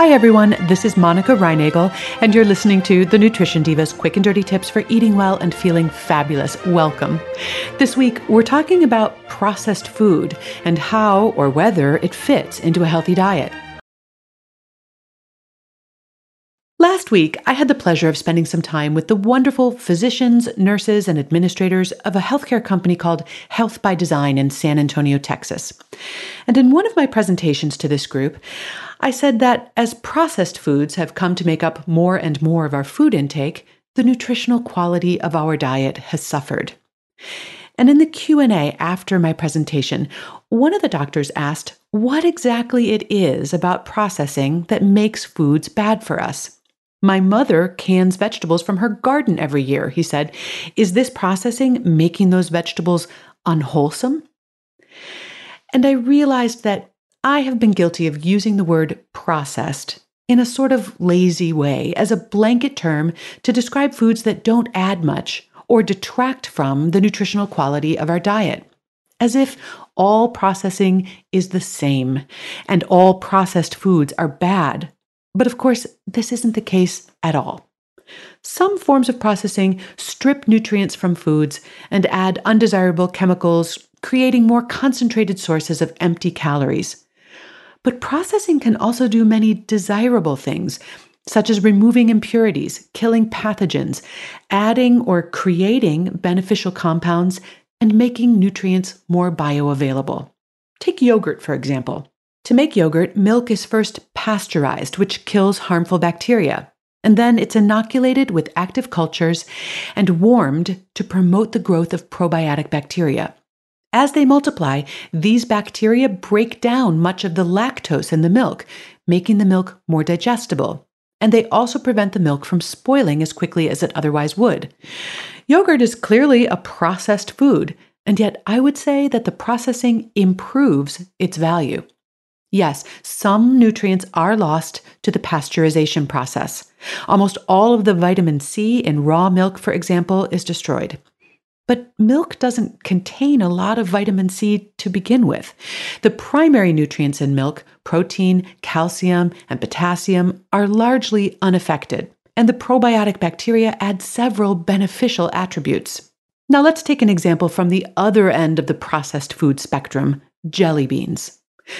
Hi, everyone. This is Monica Reinagel, and you're listening to the Nutrition Divas quick and dirty tips for eating well and feeling fabulous. Welcome. This week, we're talking about processed food and how or whether it fits into a healthy diet. Last week, I had the pleasure of spending some time with the wonderful physicians, nurses, and administrators of a healthcare company called Health by Design in San Antonio, Texas. And in one of my presentations to this group, I said that as processed foods have come to make up more and more of our food intake, the nutritional quality of our diet has suffered. And in the Q&A after my presentation, one of the doctors asked what exactly it is about processing that makes foods bad for us. My mother cans vegetables from her garden every year, he said. Is this processing making those vegetables unwholesome? And I realized that I have been guilty of using the word processed in a sort of lazy way as a blanket term to describe foods that don't add much or detract from the nutritional quality of our diet. As if all processing is the same and all processed foods are bad but of course, this isn't the case at all. Some forms of processing strip nutrients from foods and add undesirable chemicals, creating more concentrated sources of empty calories. But processing can also do many desirable things, such as removing impurities, killing pathogens, adding or creating beneficial compounds, and making nutrients more bioavailable. Take yogurt, for example. To make yogurt, milk is first pasteurized, which kills harmful bacteria, and then it's inoculated with active cultures and warmed to promote the growth of probiotic bacteria. As they multiply, these bacteria break down much of the lactose in the milk, making the milk more digestible. And they also prevent the milk from spoiling as quickly as it otherwise would. Yogurt is clearly a processed food, and yet I would say that the processing improves its value. Yes, some nutrients are lost to the pasteurization process. Almost all of the vitamin C in raw milk, for example, is destroyed. But milk doesn't contain a lot of vitamin C to begin with. The primary nutrients in milk, protein, calcium, and potassium, are largely unaffected, and the probiotic bacteria add several beneficial attributes. Now let's take an example from the other end of the processed food spectrum jelly beans.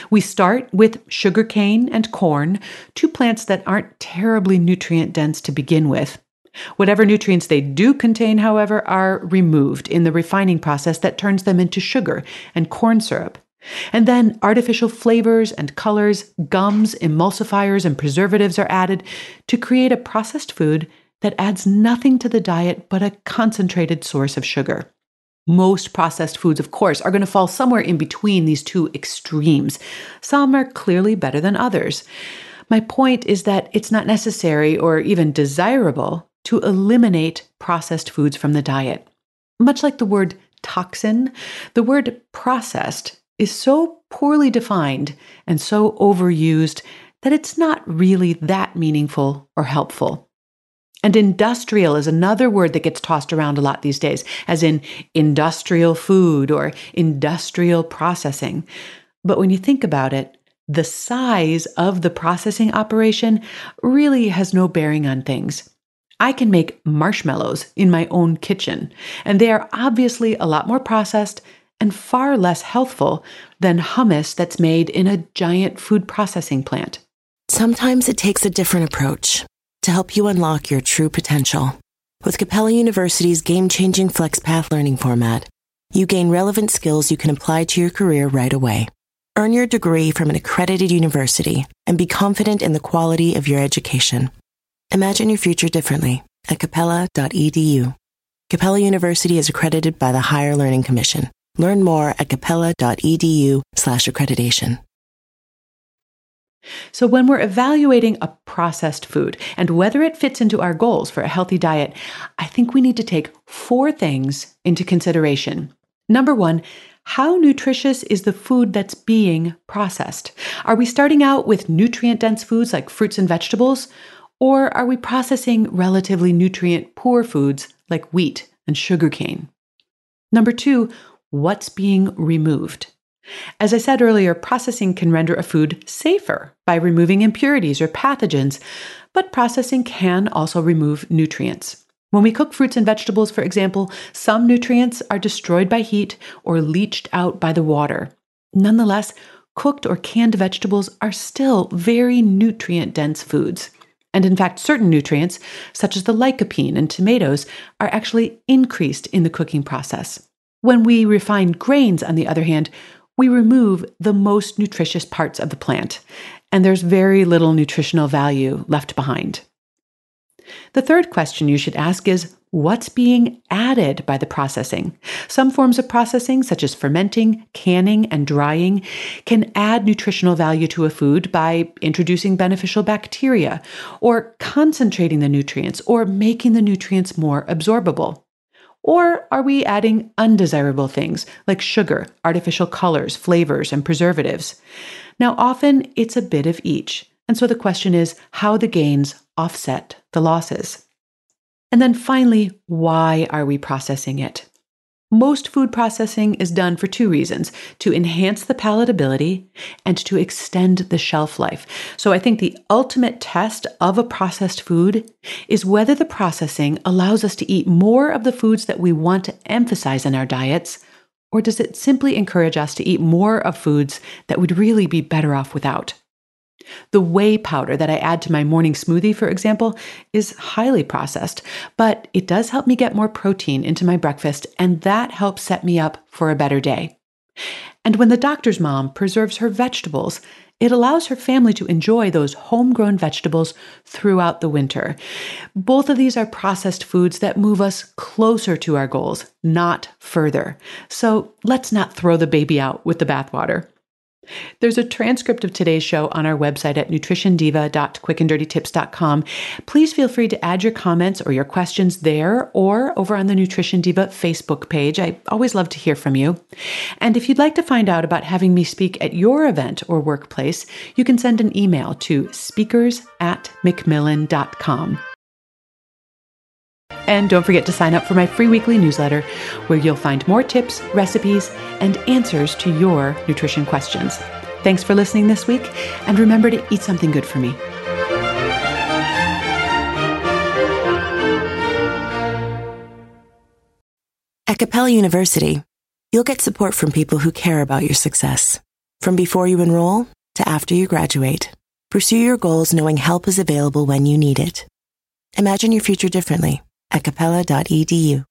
We start with sugarcane and corn, two plants that aren't terribly nutrient dense to begin with. Whatever nutrients they do contain, however, are removed in the refining process that turns them into sugar and corn syrup. And then artificial flavors and colors, gums, emulsifiers, and preservatives are added to create a processed food that adds nothing to the diet but a concentrated source of sugar. Most processed foods, of course, are going to fall somewhere in between these two extremes. Some are clearly better than others. My point is that it's not necessary or even desirable to eliminate processed foods from the diet. Much like the word toxin, the word processed is so poorly defined and so overused that it's not really that meaningful or helpful. And industrial is another word that gets tossed around a lot these days, as in industrial food or industrial processing. But when you think about it, the size of the processing operation really has no bearing on things. I can make marshmallows in my own kitchen, and they are obviously a lot more processed and far less healthful than hummus that's made in a giant food processing plant. Sometimes it takes a different approach to help you unlock your true potential. With Capella University's game changing FlexPath learning format, You gain relevant skills you can apply to your career right away. Earn your degree from an accredited university and be confident in the quality of your education. Imagine your future differently at capella.edu. Capella University is accredited by the Higher Learning Commission. Learn more at capella.edu slash accreditation. So, when we're evaluating a processed food and whether it fits into our goals for a healthy diet, I think we need to take four things into consideration. Number one, how nutritious is the food that's being processed? Are we starting out with nutrient dense foods like fruits and vegetables? Or are we processing relatively nutrient poor foods like wheat and sugarcane? Number two, what's being removed? As I said earlier, processing can render a food safer by removing impurities or pathogens, but processing can also remove nutrients. When we cook fruits and vegetables, for example, some nutrients are destroyed by heat or leached out by the water. Nonetheless, cooked or canned vegetables are still very nutrient dense foods. And in fact, certain nutrients, such as the lycopene in tomatoes, are actually increased in the cooking process. When we refine grains, on the other hand, we remove the most nutritious parts of the plant, and there's very little nutritional value left behind. The third question you should ask is what's being added by the processing? Some forms of processing, such as fermenting, canning, and drying, can add nutritional value to a food by introducing beneficial bacteria, or concentrating the nutrients, or making the nutrients more absorbable. Or are we adding undesirable things like sugar, artificial colors, flavors, and preservatives? Now, often it's a bit of each. And so the question is how the gains offset the losses. And then finally, why are we processing it? Most food processing is done for two reasons to enhance the palatability and to extend the shelf life. So I think the ultimate test of a processed food is whether the processing allows us to eat more of the foods that we want to emphasize in our diets, or does it simply encourage us to eat more of foods that we'd really be better off without? The whey powder that I add to my morning smoothie, for example, is highly processed, but it does help me get more protein into my breakfast, and that helps set me up for a better day. And when the doctor's mom preserves her vegetables, it allows her family to enjoy those homegrown vegetables throughout the winter. Both of these are processed foods that move us closer to our goals, not further. So let's not throw the baby out with the bathwater. There's a transcript of today's show on our website at nutritiondiva.quickanddirtytips.com. Please feel free to add your comments or your questions there or over on the Nutrition Diva Facebook page. I always love to hear from you. And if you'd like to find out about having me speak at your event or workplace, you can send an email to speakers at macmillan.com. And don't forget to sign up for my free weekly newsletter, where you'll find more tips, recipes, and answers to your nutrition questions. Thanks for listening this week, and remember to eat something good for me. At Capella University, you'll get support from people who care about your success. From before you enroll to after you graduate, pursue your goals knowing help is available when you need it. Imagine your future differently at capella.edu.